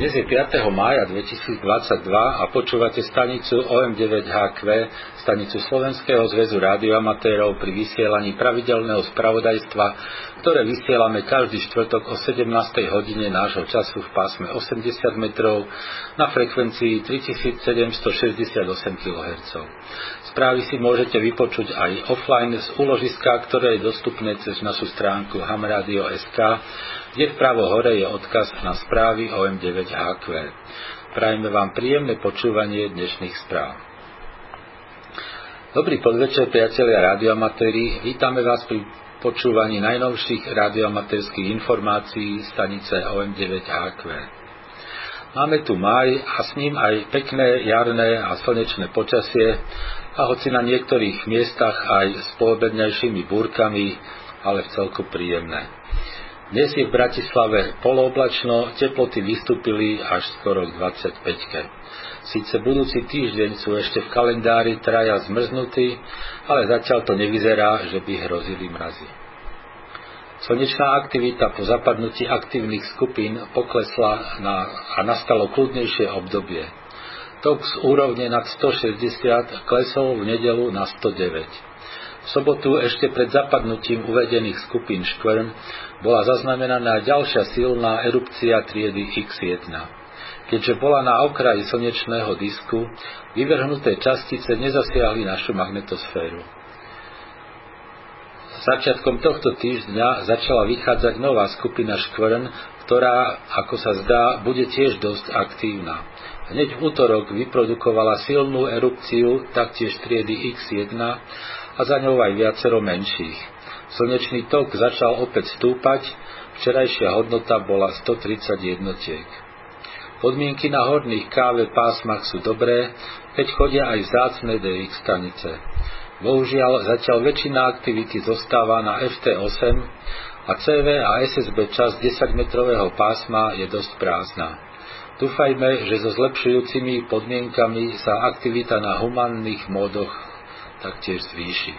Dnes je 5. mája 2022 a počúvate stanicu OM9HQ, stanicu Slovenského zväzu rádioamatérov pri vysielaní pravidelného spravodajstva, ktoré vysielame každý štvrtok o 17. hodine nášho času v pásme 80 metrov na frekvencii 3768 kHz. Správy si môžete vypočuť aj offline z úložiska, ktoré je dostupné cez našu stránku hamradio.sk kde vpravo hore je odkaz na správy OM9HQ. Prajme vám príjemné počúvanie dnešných správ. Dobrý podvečer, priatelia radioamatéri. Vítame vás pri počúvaní najnovších radioamatérských informácií stanice OM9HQ. Máme tu maj a s ním aj pekné jarné a slnečné počasie a hoci na niektorých miestach aj s poobednejšími búrkami, ale v celku príjemné. Dnes je v Bratislave polooblačno, teploty vystúpili až skoro k 25. Sice budúci týždeň sú ešte v kalendári traja zmrznutí, ale zatiaľ to nevyzerá, že by hrozili mrazy. Slnečná aktivita po zapadnutí aktívnych skupín poklesla na, a nastalo kľudnejšie obdobie. Tok z úrovne nad 160 klesol v nedelu na 109. V sobotu ešte pred zapadnutím uvedených skupín škvrn bola zaznamenaná ďalšia silná erupcia triedy X1. Keďže bola na okraji slnečného disku, vyvrhnuté častice nezasiahli našu magnetosféru. Začiatkom tohto týždňa začala vychádzať nová skupina škvrn, ktorá, ako sa zdá, bude tiež dosť aktívna. Hneď v útorok vyprodukovala silnú erupciu taktiež triedy X1 a za ňou aj viacero menších. Slnečný tok začal opäť stúpať, včerajšia hodnota bola 130 jednotiek. Podmienky na horných káve pásmach sú dobré, keď chodia aj vzácne DX stanice. Bohužiaľ, zatiaľ väčšina aktivity zostáva na FT8 a CV a SSB časť 10-metrového pásma je dosť prázdna. Dúfajme, že so zlepšujúcimi podmienkami sa aktivita na humánnych módoch taktiež zvýši.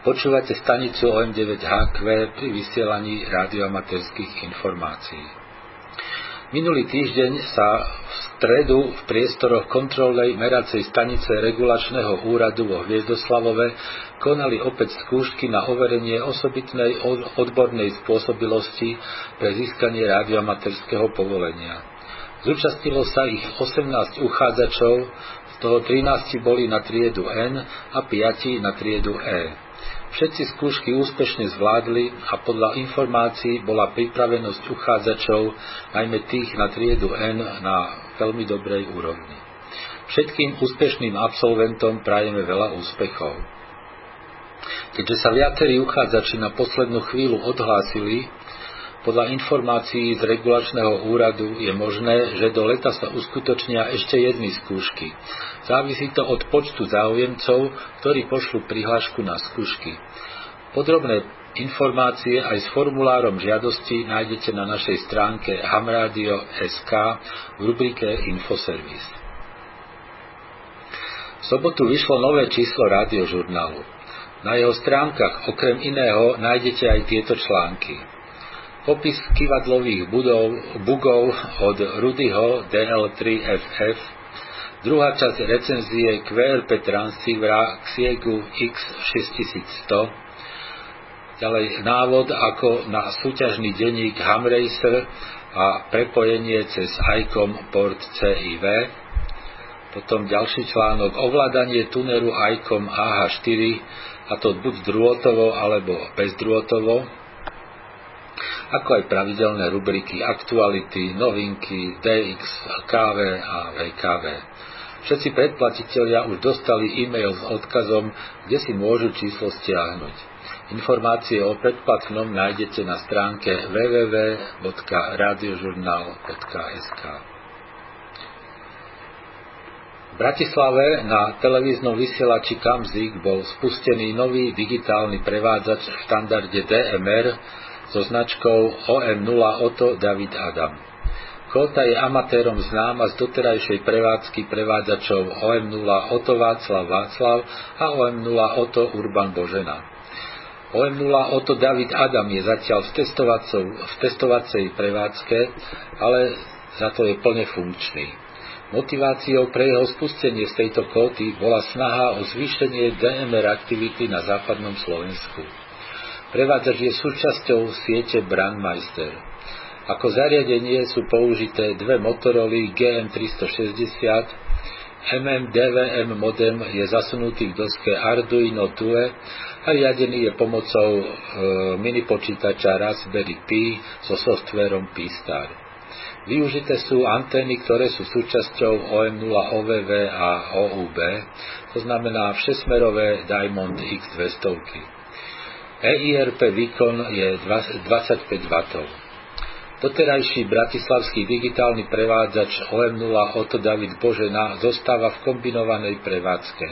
Počúvate stanicu OM9HQ pri vysielaní radioamatérských informácií. Minulý týždeň sa v stredu v priestoroch kontrolnej meracej stanice regulačného úradu vo Hviezdoslavove konali opäť skúšky na overenie osobitnej odbornej spôsobilosti pre získanie radioamatérskeho povolenia. Zúčastnilo sa ich 18 uchádzačov toho 13 boli na triedu N a 5 na triedu E. Všetci skúšky úspešne zvládli a podľa informácií bola pripravenosť uchádzačov, najmä tých na triedu N, na veľmi dobrej úrovni. Všetkým úspešným absolventom prajeme veľa úspechov. Keďže sa viacerí uchádzači na poslednú chvíľu odhlásili, podľa informácií z regulačného úradu je možné, že do leta sa uskutočnia ešte jedny skúšky. Závisí to od počtu záujemcov, ktorí pošlú prihlášku na skúšky. Podrobné informácie aj s formulárom žiadosti nájdete na našej stránke hamradio.sk v rubrike Infoservis. V sobotu vyšlo nové číslo rádiožurnálu. Na jeho stránkach okrem iného nájdete aj tieto články popis kivadlových budov, bugov od Rudyho DL3FF, druhá časť recenzie QRP transceivera Xiegu X6100, ďalej návod ako na súťažný denník Hamracer a prepojenie cez ICOM port CIV, potom ďalší článok ovládanie tuneru ICOM AH4 a to buď drôtovo alebo bezdrôtovo, ako aj pravidelné rubriky aktuality, novinky, DX, KV a VKV. Všetci predplatitelia už dostali e-mail s odkazom, kde si môžu číslo stiahnuť. Informácie o predplatnom nájdete na stránke www.radiožurnal.sk V Bratislave na televíznom vysielači Kamzik bol spustený nový digitálny prevádzač v štandarde DMR so značkou OM0 Oto David Adam. Kota je amatérom známa z doterajšej prevádzky prevádzačov OM0 Oto Václav Václav a OM0 Oto Urban Božena. OM0 Oto David Adam je zatiaľ v, v testovacej prevádzke, ale za to je plne funkčný. Motiváciou pre jeho spustenie z tejto kóty bola snaha o zvýšenie DMR aktivity na západnom Slovensku. Prevádzač je súčasťou siete Brandmeister. Ako zariadenie sú použité dve Motorola GM360, MMDVM modem je zasunutý v doske Arduino Tue a riadený je pomocou e, mini počítača Raspberry Pi so softverom P-Star. Využité sú antény, ktoré sú súčasťou OM0 OVV a OUB, to znamená všesmerové Diamond X200. EIRP výkon je 25 W. Doterajší bratislavský digitálny prevádzač OM0 Otto David Božena zostáva v kombinovanej prevádzke.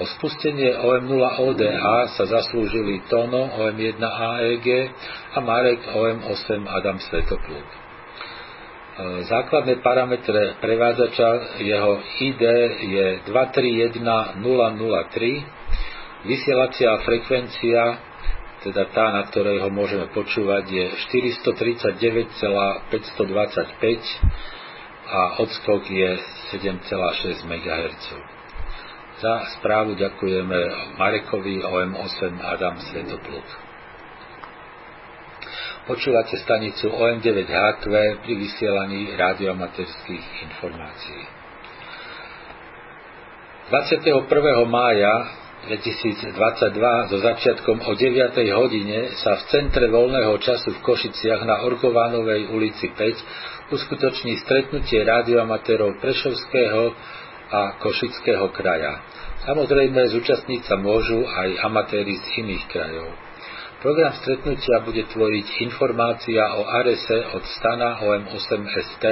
O spustenie OM0 ODA sa zaslúžili Tono OM1 AEG a Marek OM8 Adam Svetopluk. E, základné parametre prevádzača, jeho ID je 231003, vysielacia frekvencia teda tá, na ktorej ho môžeme počúvať, je 439,525 a odskok je 7,6 MHz. Za správu ďakujeme Marekovi OM8 Adam Svetopluk. Počúvate stanicu OM9HQ pri vysielaní radiomaterských informácií. 21. mája 2022 so začiatkom o 9. hodine sa v centre voľného času v Košiciach na Orgovánovej ulici 5 uskutoční stretnutie rádioamatérov Prešovského a Košického kraja. Samozrejme, zúčastniť sa môžu aj amatéri z iných krajov. Program stretnutia bude tvoriť informácia o RSE od stana OM8ST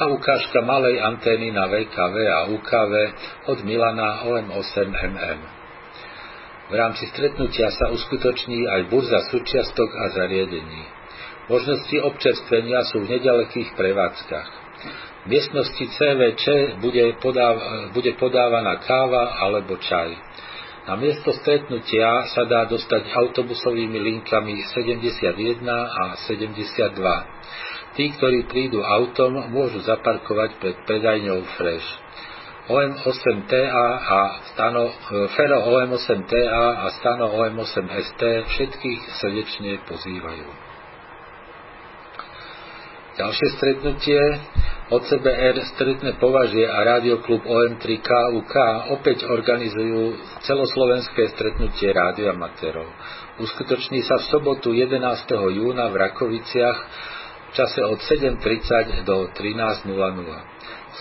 a ukážka malej antény na VKV a UKV od Milana OM8MM. V rámci stretnutia sa uskutoční aj burza súčiastok a zariadení. Možnosti občerstvenia sú v nedalekých prevádzkach. V miestnosti CVČ bude, podáv, bude podávaná káva alebo čaj. Na miesto stretnutia sa dá dostať autobusovými linkami 71 a 72. Tí, ktorí prídu autom, môžu zaparkovať pred predajňou Fresh. OM8TA a stano, Fero OM8TA a stano OM8ST všetkých srdečne pozývajú. Ďalšie stretnutie OCBR stretné považie a Rádioklub OM3KUK opäť organizujú celoslovenské stretnutie rádioamatérov. Uskutoční sa v sobotu 11. júna v Rakoviciach v čase od 7.30 do 13.00.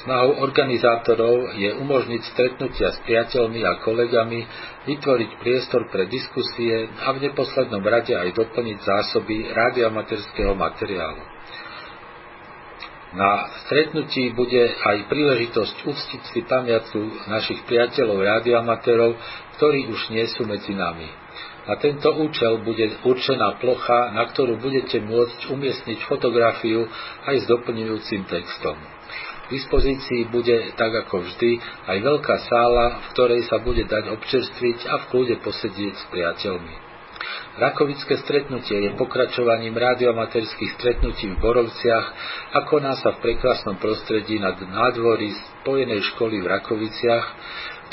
Snahou organizátorov je umožniť stretnutia s priateľmi a kolegami, vytvoriť priestor pre diskusie a v neposlednom rade aj doplniť zásoby radioamaterského materiálu. Na stretnutí bude aj príležitosť uctiť si pamiatku našich priateľov radioamatérov, ktorí už nie sú medzi nami. Na tento účel bude určená plocha, na ktorú budete môcť umiestniť fotografiu aj s doplňujúcim textom. Dispozícii bude, tak ako vždy, aj veľká sála, v ktorej sa bude dať občerstviť a v kľude posedieť s priateľmi. Rakovické stretnutie je pokračovaním radioamaterských stretnutí v Borovciach a koná sa v prekrásnom prostredí nad nádvorí spojenej školy v Rakoviciach,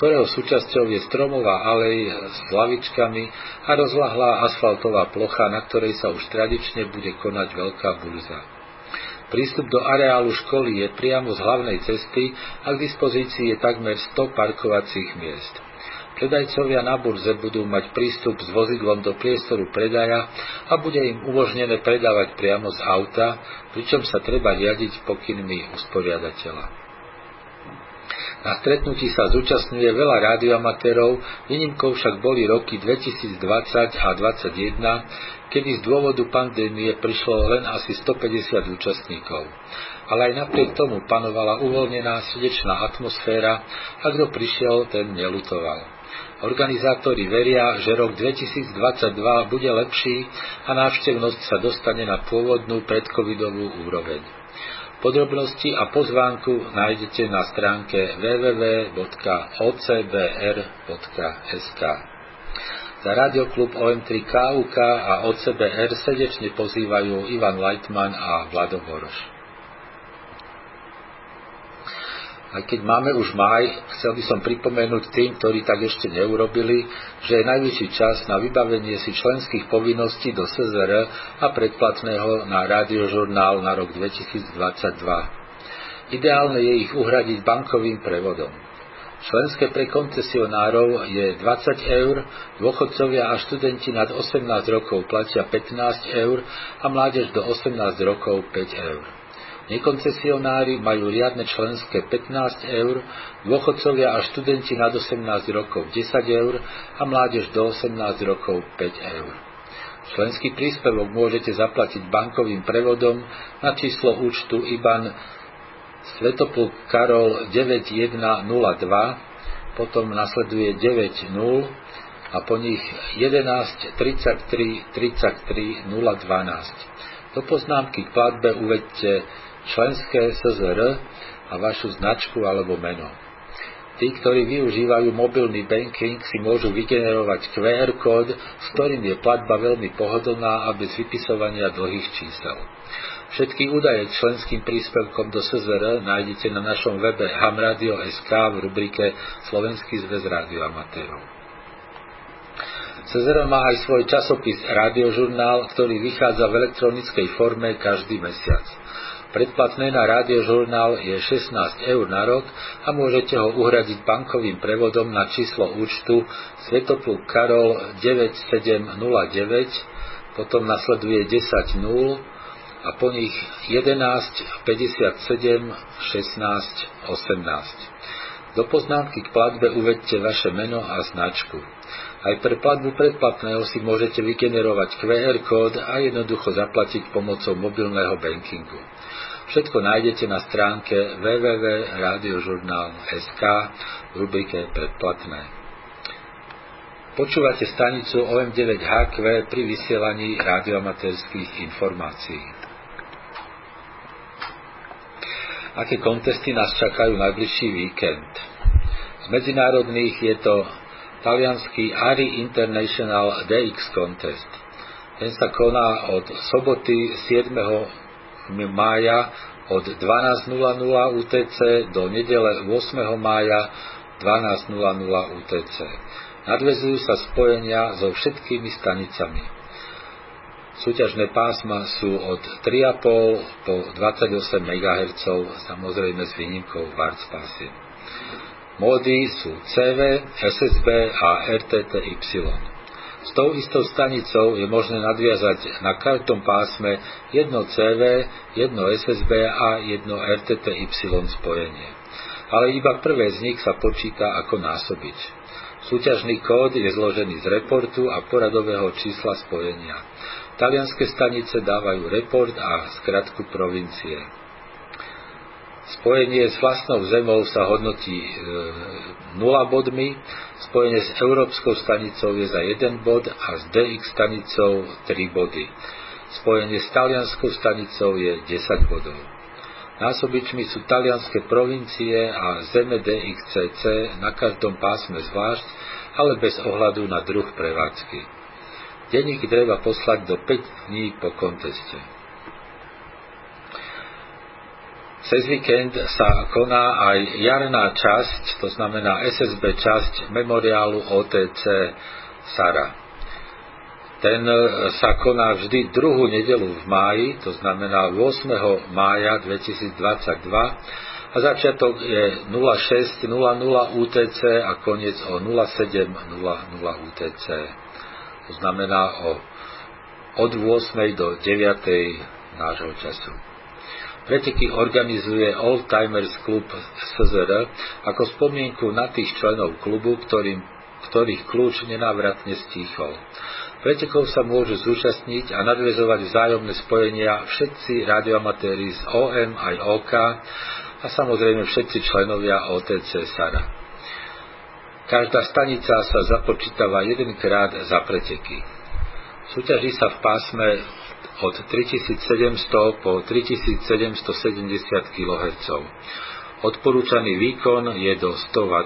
ktorého súčasťou je stromová alej s lavičkami a rozlahlá asfaltová plocha, na ktorej sa už tradične bude konať veľká burza. Prístup do areálu školy je priamo z hlavnej cesty a k dispozícii je takmer 100 parkovacích miest. Predajcovia na burze budú mať prístup s vozidlom do priestoru predaja a bude im umožnené predávať priamo z auta, pričom sa treba riadiť pokynmi usporiadateľa. Na stretnutí sa zúčastňuje veľa rádioamatérov, výnimkou však boli roky 2020 a 2021, kedy z dôvodu pandémie prišlo len asi 150 účastníkov. Ale aj napriek tomu panovala uvoľnená srdečná atmosféra a kto prišiel, ten nelutoval. Organizátori veria, že rok 2022 bude lepší a návštevnosť sa dostane na pôvodnú predcovidovú úroveň. Podrobnosti a pozvánku nájdete na stránke www.ocbr.sk. Za Radioklub OM3 KUK a OCBR srdečne pozývajú Ivan Leitman a Vlado Boroš. Aj keď máme už maj, chcel by som pripomenúť tým, ktorí tak ešte neurobili, že je najvyšší čas na vybavenie si členských povinností do SZR a predplatného na rádiožurnál na rok 2022. Ideálne je ich uhradiť bankovým prevodom. Členské pre koncesionárov je 20 eur, dôchodcovia a študenti nad 18 rokov platia 15 eur a mládež do 18 rokov 5 eur. Nekoncesionári majú riadne členské 15 eur, dôchodcovia a študenti nad 18 rokov 10 eur a mládež do 18 rokov 5 eur. Členský príspevok môžete zaplatiť bankovým prevodom na číslo účtu IBAN Svetopluk Karol 9102, potom nasleduje 90 a po nich 11 33 33 012. Do poznámky k platbe uvedte členské SZR a vašu značku alebo meno. Tí, ktorí využívajú mobilný banking, si môžu vygenerovať QR kód, s ktorým je platba veľmi pohodlná a bez vypisovania dlhých čísel. Všetky údaje k členským príspevkom do SZR nájdete na našom webe hamradio.sk v rubrike Slovenský zväz radioamatérov. SZR má aj svoj časopis Radiožurnál, ktorý vychádza v elektronickej forme každý mesiac. Predplatné na rádiožurnál je 16 eur na rok a môžete ho uhradiť bankovým prevodom na číslo účtu Svetopluk Karol 9709, potom nasleduje 10 0, a po nich 11, 57, 16, 18. Do poznámky k platbe uvedte vaše meno a značku. Aj pre platbu predplatného si môžete vygenerovať QR kód a jednoducho zaplatiť pomocou mobilného bankingu. Všetko nájdete na stránke www.radiožurnal.sk v rubrike predplatné. Počúvate stanicu OM9HQ pri vysielaní radioamatérských informácií. aké kontesty nás čakajú najbližší víkend. Z medzinárodných je to talianský ARI International DX Contest. Ten sa koná od soboty 7. mája od 12.00 UTC do nedele 8. mája 12.00 UTC. Nadvezujú sa spojenia so všetkými stanicami. Súťažné pásma sú od 3,5 po 28 MHz, samozrejme s výnimkou Warts pásiem. Módy sú CV, SSB a RTTY. S tou istou stanicou je možné nadviazať na každom pásme jedno CV, jedno SSB a jedno RTTY spojenie. Ale iba prvé z nich sa počíta ako násobič. Súťažný kód je zložený z reportu a poradového čísla spojenia. Talianské stanice dávajú report a skratku provincie. Spojenie s vlastnou zemou sa hodnotí e, 0 bodmi, spojenie s Európskou stanicou je za 1 bod a s DX stanicou 3 body. Spojenie s talianskou stanicou je 10 bodov. Násobičmi sú talianské provincie a zeme DXCC na každom pásme zvlášť, ale bez ohľadu na druh prevádzky. Denník treba poslať do 5 dní po konteste. Cez víkend sa koná aj jarná časť, to znamená SSB časť memoriálu OTC Sara. Ten e, sa koná vždy druhú nedelu v máji, to znamená 8. mája 2022 a začiatok je 06.00 UTC a koniec o 07.00 UTC to znamená o, od 8. do 9. nášho času. Preteky organizuje Old Timers Club SZR ako spomienku na tých členov klubu, ktorým, ktorých kľúč nenávratne stíchol. Pretekov sa môžu zúčastniť a nadvezovať vzájomné spojenia všetci radioamatéri z OM aj OK a samozrejme všetci členovia OTC SARA. Každá stanica sa započítava jedenkrát za preteky. Súťaží sa v pásme od 3700 po 3770 kHz. Odporúčaný výkon je do 100 W.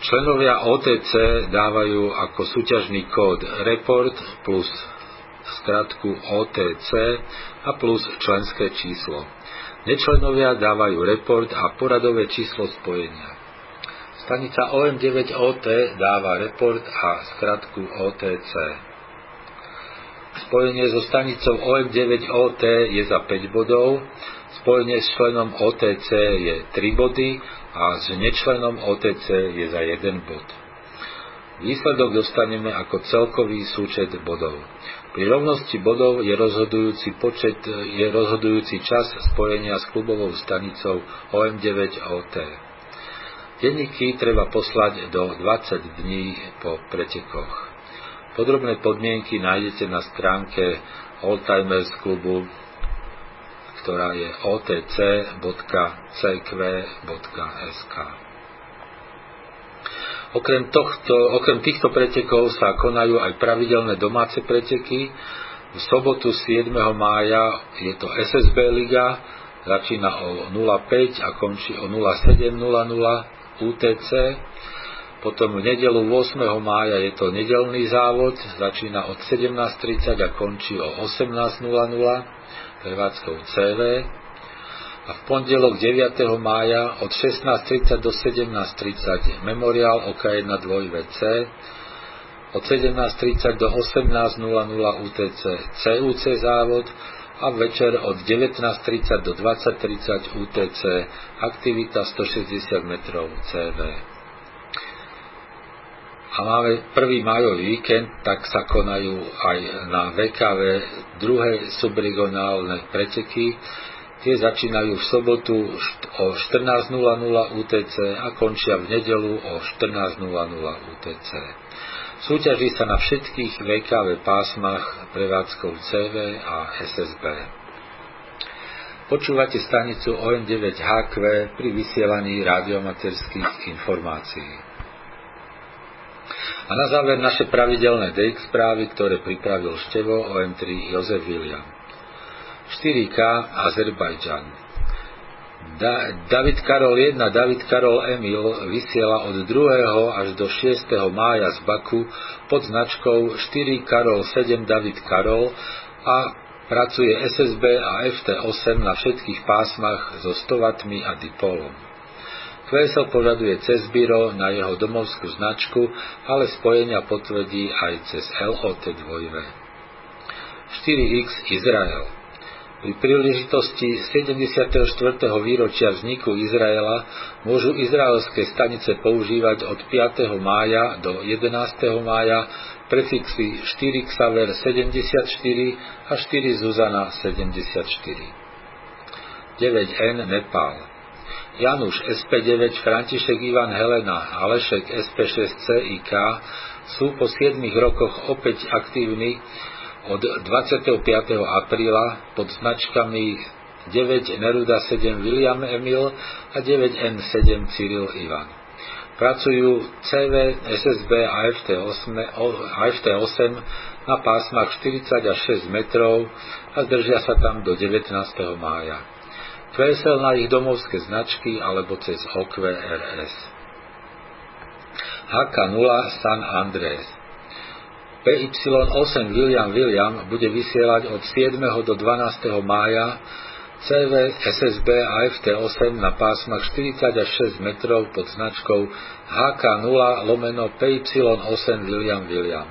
Členovia OTC dávajú ako súťažný kód report plus skratku OTC a plus členské číslo. Nečlenovia dávajú report a poradové číslo spojenia. Stanica OM9OT dáva report a skratku OTC. Spojenie so stanicou OM9OT je za 5 bodov, spojenie s členom OTC je 3 body a s nečlenom OTC je za 1 bod. Výsledok dostaneme ako celkový súčet bodov. Pri rovnosti bodov je rozhodujúci, počet, je rozhodujúci čas spojenia s klubovou stanicou OM9OT. Denníky treba poslať do 20 dní po pretekoch. Podrobné podmienky nájdete na stránke Oldtimers klubu, ktorá je otc.cq.sk. Okrem, tohto, okrem týchto pretekov sa konajú aj pravidelné domáce preteky. V sobotu 7. mája je to SSB Liga, začína o 05 a končí o 07.00 UTC. Potom v nedelu 8. mája je to nedelný závod, začína od 17.30 a končí o 18.00 prevádzkou CV a v pondelok 9. mája od 16.30 do 17.30 memoriál OK1 2VC, od 17.30 do 18.00 UTC CUC závod a večer od 19.30 do 20.30 UTC aktivita 160 metrov CV. A máme prvý majový víkend, tak sa konajú aj na VKV druhé subregionálne preteky, Tie začínajú v sobotu o 14.00 UTC a končia v nedelu o 14.00 UTC. Súťaží sa na všetkých VKV pásmach prevádzkov CV a SSB. Počúvate stanicu OM9HQ pri vysielaní radiomaterských informácií. A na záver naše pravidelné DX správy, ktoré pripravil števo OM3 Jozef William. 4K Azerbajdžan. Da, David Karol 1, David Karol Emil vysiela od 2. až do 6. mája z Baku pod značkou 4 Karol 7 David Karol a pracuje SSB a FT8 na všetkých pásmach so 100 W a dipolom. QSL požaduje cez Biro na jeho domovskú značku, ale spojenia potvrdí aj cez LOT2. 4X Izrael pri príležitosti 74. výročia vzniku Izraela môžu izraelské stanice používať od 5. mája do 11. mája prefixy 4 Xaver 74 a 4 Zuzana 74. 9N Nepál Januš SP9, František Ivan Helena, Alešek SP6CIK sú po 7 rokoch opäť aktívni od 25. apríla pod značkami 9 Neruda 7 William Emil a 9N7 Cyril Ivan. Pracujú CV, SSB a FT8, FT8 na pásmach 40 až 6 metrov a zdržia sa tam do 19. mája. QSL na ich domovské značky alebo cez OQRS. HK0 San Andrés PY8 William William bude vysielať od 7. do 12. mája CV, SSB a FT8 na pásmach 40 až 6 metrov pod značkou HK0 lomeno PY8 William William.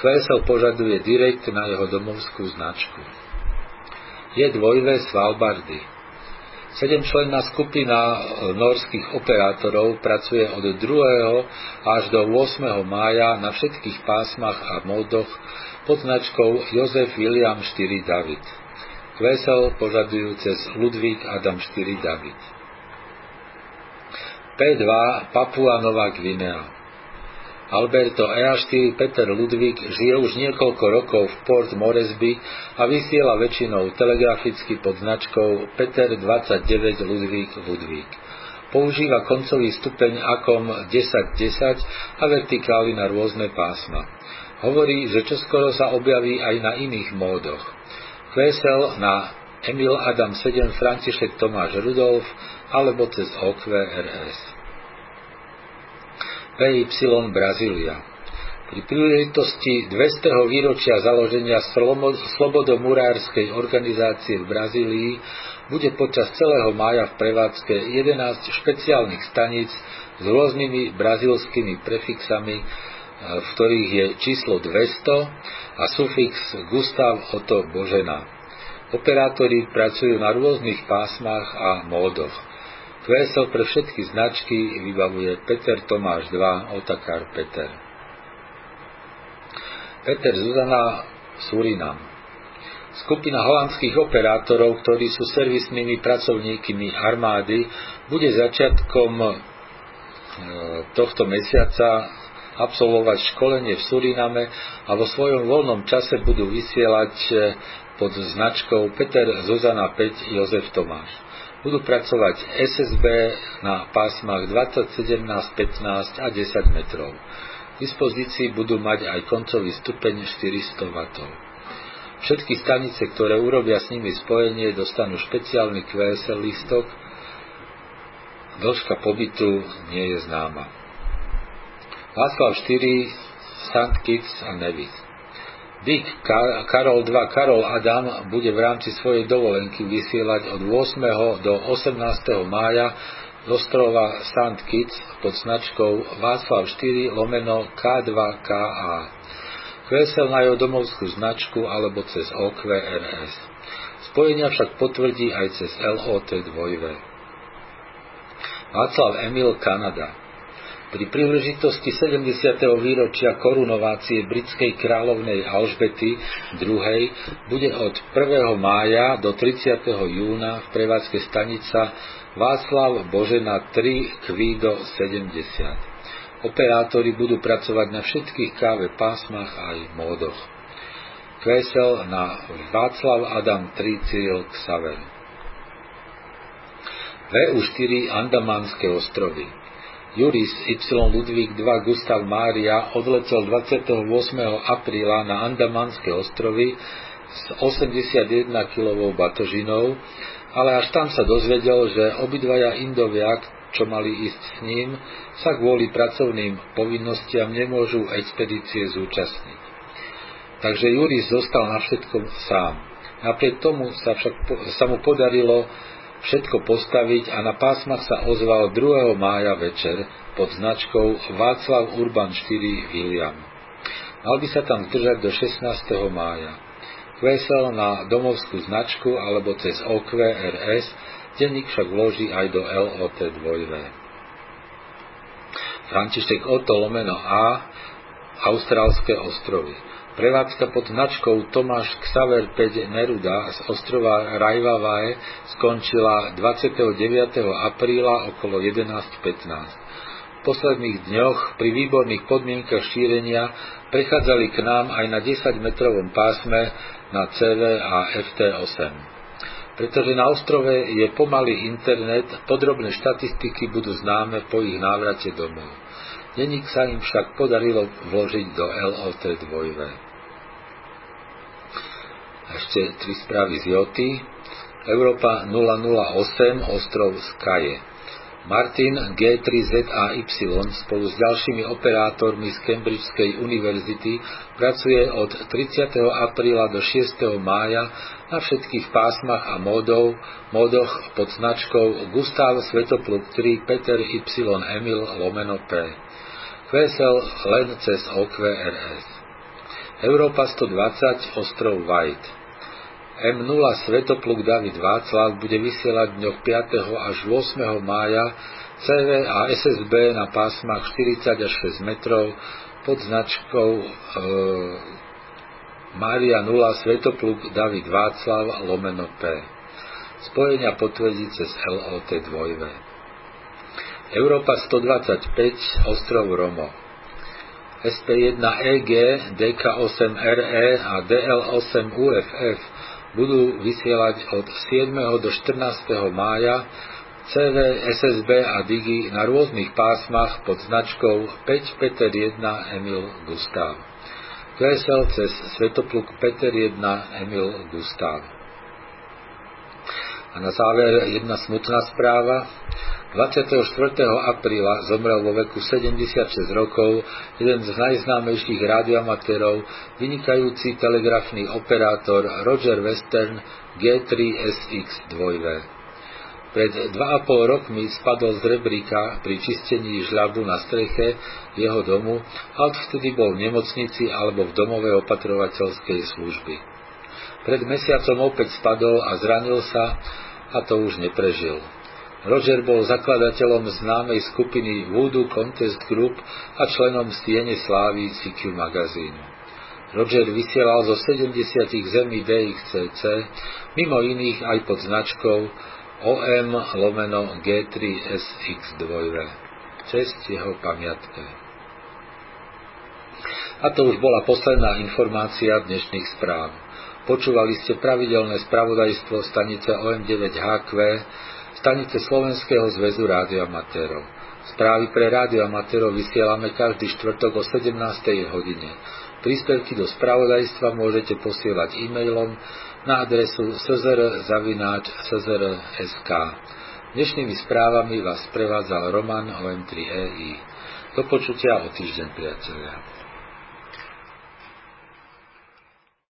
QSL požaduje direkt na jeho domovskú značku. Je dvojvé Svalbardy. Sedemčlenná skupina e, norských operátorov pracuje od 2. až do 8. mája na všetkých pásmach a módoch pod značkou Jozef William 4 David. Kvesel požadujú cez Ludvík Adam 4 David. P2 Papua Nová Gvinea Alberto EA4 Peter Ludvík žije už niekoľko rokov v Port Moresby a vysiela väčšinou telegraficky pod značkou Peter 29 Ludvík Ludvík. Používa koncový stupeň AKOM 1010 a vertikály na rôzne pásma. Hovorí, že čoskoro sa objaví aj na iných módoch. Kvesel na Emil Adam 7 František Tomáš Rudolf alebo cez OQRS. PY Brazília. Pri príležitosti 200. výročia založenia Slobodomurárskej organizácie v Brazílii bude počas celého mája v prevádzke 11 špeciálnych staníc s rôznymi brazílskymi prefixami, e, v ktorých je číslo 200 a sufix Gustav Otto Božena. Operátori pracujú na rôznych pásmach a módoch. QSL pre všetky značky vybavuje Peter Tomáš 2, Otakar Peter. Peter Zuzana Surinam. Skupina holandských operátorov, ktorí sú servisnými pracovníkmi armády, bude začiatkom e, tohto mesiaca absolvovať školenie v Suriname a vo svojom voľnom čase budú vysielať e, pod značkou Peter Zuzana 5 Jozef Tomáš. Budú pracovať SSB na pásmach 20, 17, 15 a 10 metrov dispozícii budú mať aj koncový stupeň 400 W. Všetky stanice, ktoré urobia s nimi spojenie, dostanú špeciálny QSL listok. Dĺžka pobytu nie je známa. Václav 4, St. Kitts a Nevis. Dick Karol 2 Karol Adam bude v rámci svojej dovolenky vysielať od 8. do 18. mája z ostrova St. Kitts pod značkou Václav 4 lomeno K2KA. Kvesel na jeho domovskú značku alebo cez OQRS. Spojenia však potvrdí aj cez LOT 2 Václav Emil Kanada pri príležitosti 70. výročia korunovácie britskej kráľovnej Alžbety II. bude od 1. mája do 30. júna v prevádzke stanica Václav Božena 3 Kvído 70. Operátori budú pracovať na všetkých káve pásmach aj módoch. Kvesel na Václav Adam 3 Cyril Xaver. VU4 Andamanské ostrovy. Juris Y Ludvík II Gustav Mária odletel 28. apríla na Andamanské ostrovy s 81 kg batožinou ale až tam sa dozvedel, že obidvaja Indovia, čo mali ísť s ním, sa kvôli pracovným povinnostiam nemôžu expedície zúčastniť. Takže Juris zostal na všetko sám. Napriek tomu sa, však, sa mu podarilo všetko postaviť a na pásmach sa ozval 2. mája večer pod značkou Václav Urban 4 William. Mal by sa tam zdržať do 16. mája vesel na domovskú značku alebo cez OQRS, denník však vloží aj do LOT 2 František Otto lomeno A, Austrálske ostrovy. Prevádzka pod značkou Tomáš Xaver 5 Neruda z ostrova Rajvavae skončila 29. apríla okolo 11.15. V posledných dňoch pri výborných podmienkach šírenia prechádzali k nám aj na 10-metrovom pásme na CV a FT8. Pretože na ostrove je pomalý internet, podrobné štatistiky budú známe po ich návrate domov. Deník sa im však podarilo vložiť do LOT 2. Ešte tri správy z Joty. Európa 008, ostrov Skaje. Martin G3ZAY spolu s ďalšími operátormi z Cambridgeskej univerzity pracuje od 30. apríla do 6. mája na všetkých pásmach a módov, módoch pod značkou Gustav Svetopluk 3 Peter Y Emil Lomeno P. QSL len cez OQRS. Európa 120 ostrov White. M0 Svetopluk David Václav bude vysielať dňoch 5. až 8. mája CV a SSB na pásmach 40 až 6 metrov pod značkou e, Mária 0 Svetopluk David Václav lomeno P. Spojenia potvrdí cez LOT 2 Európa 125 ostrov Romo SP1EG, DK8RE a DL8UFF budú vysielať od 7. do 14. mája CV, SSB a Digi na rôznych pásmach pod značkou 5 Peter 1 Emil Gustav. QSL cez Svetopluk Peter 1 Emil Gustav. A na záver jedna smutná správa. 24. apríla zomrel vo veku 76 rokov jeden z najznámejších radioamatérov, vynikajúci telegrafný operátor Roger Western G3SX 2V. Pred 2,5 rokmi spadol z rebríka pri čistení žľabu na streche jeho domu a odvtedy bol v nemocnici alebo v domove opatrovateľskej služby. Pred mesiacom opäť spadol a zranil sa a to už neprežil. Roger bol zakladateľom známej skupiny Voodoo Contest Group a členom Stiene slávy CQ magazínu. Roger vysielal zo 70 zemí DXCC, mimo iných aj pod značkou OM lomeno G3SX2 čest jeho pamiatke. A to už bola posledná informácia dnešných správ. Počúvali ste pravidelné spravodajstvo stanice OM9HQ, stanice Slovenského zväzu rádioamatérov. Správy pre rádioamatérov vysielame každý štvrtok o 17. hodine. Príspevky do spravodajstva môžete posielať e-mailom na adresu szr.sk. Dnešnými správami vás prevádzal Roman OM3EI. Do počutia o týždeň, priatelia.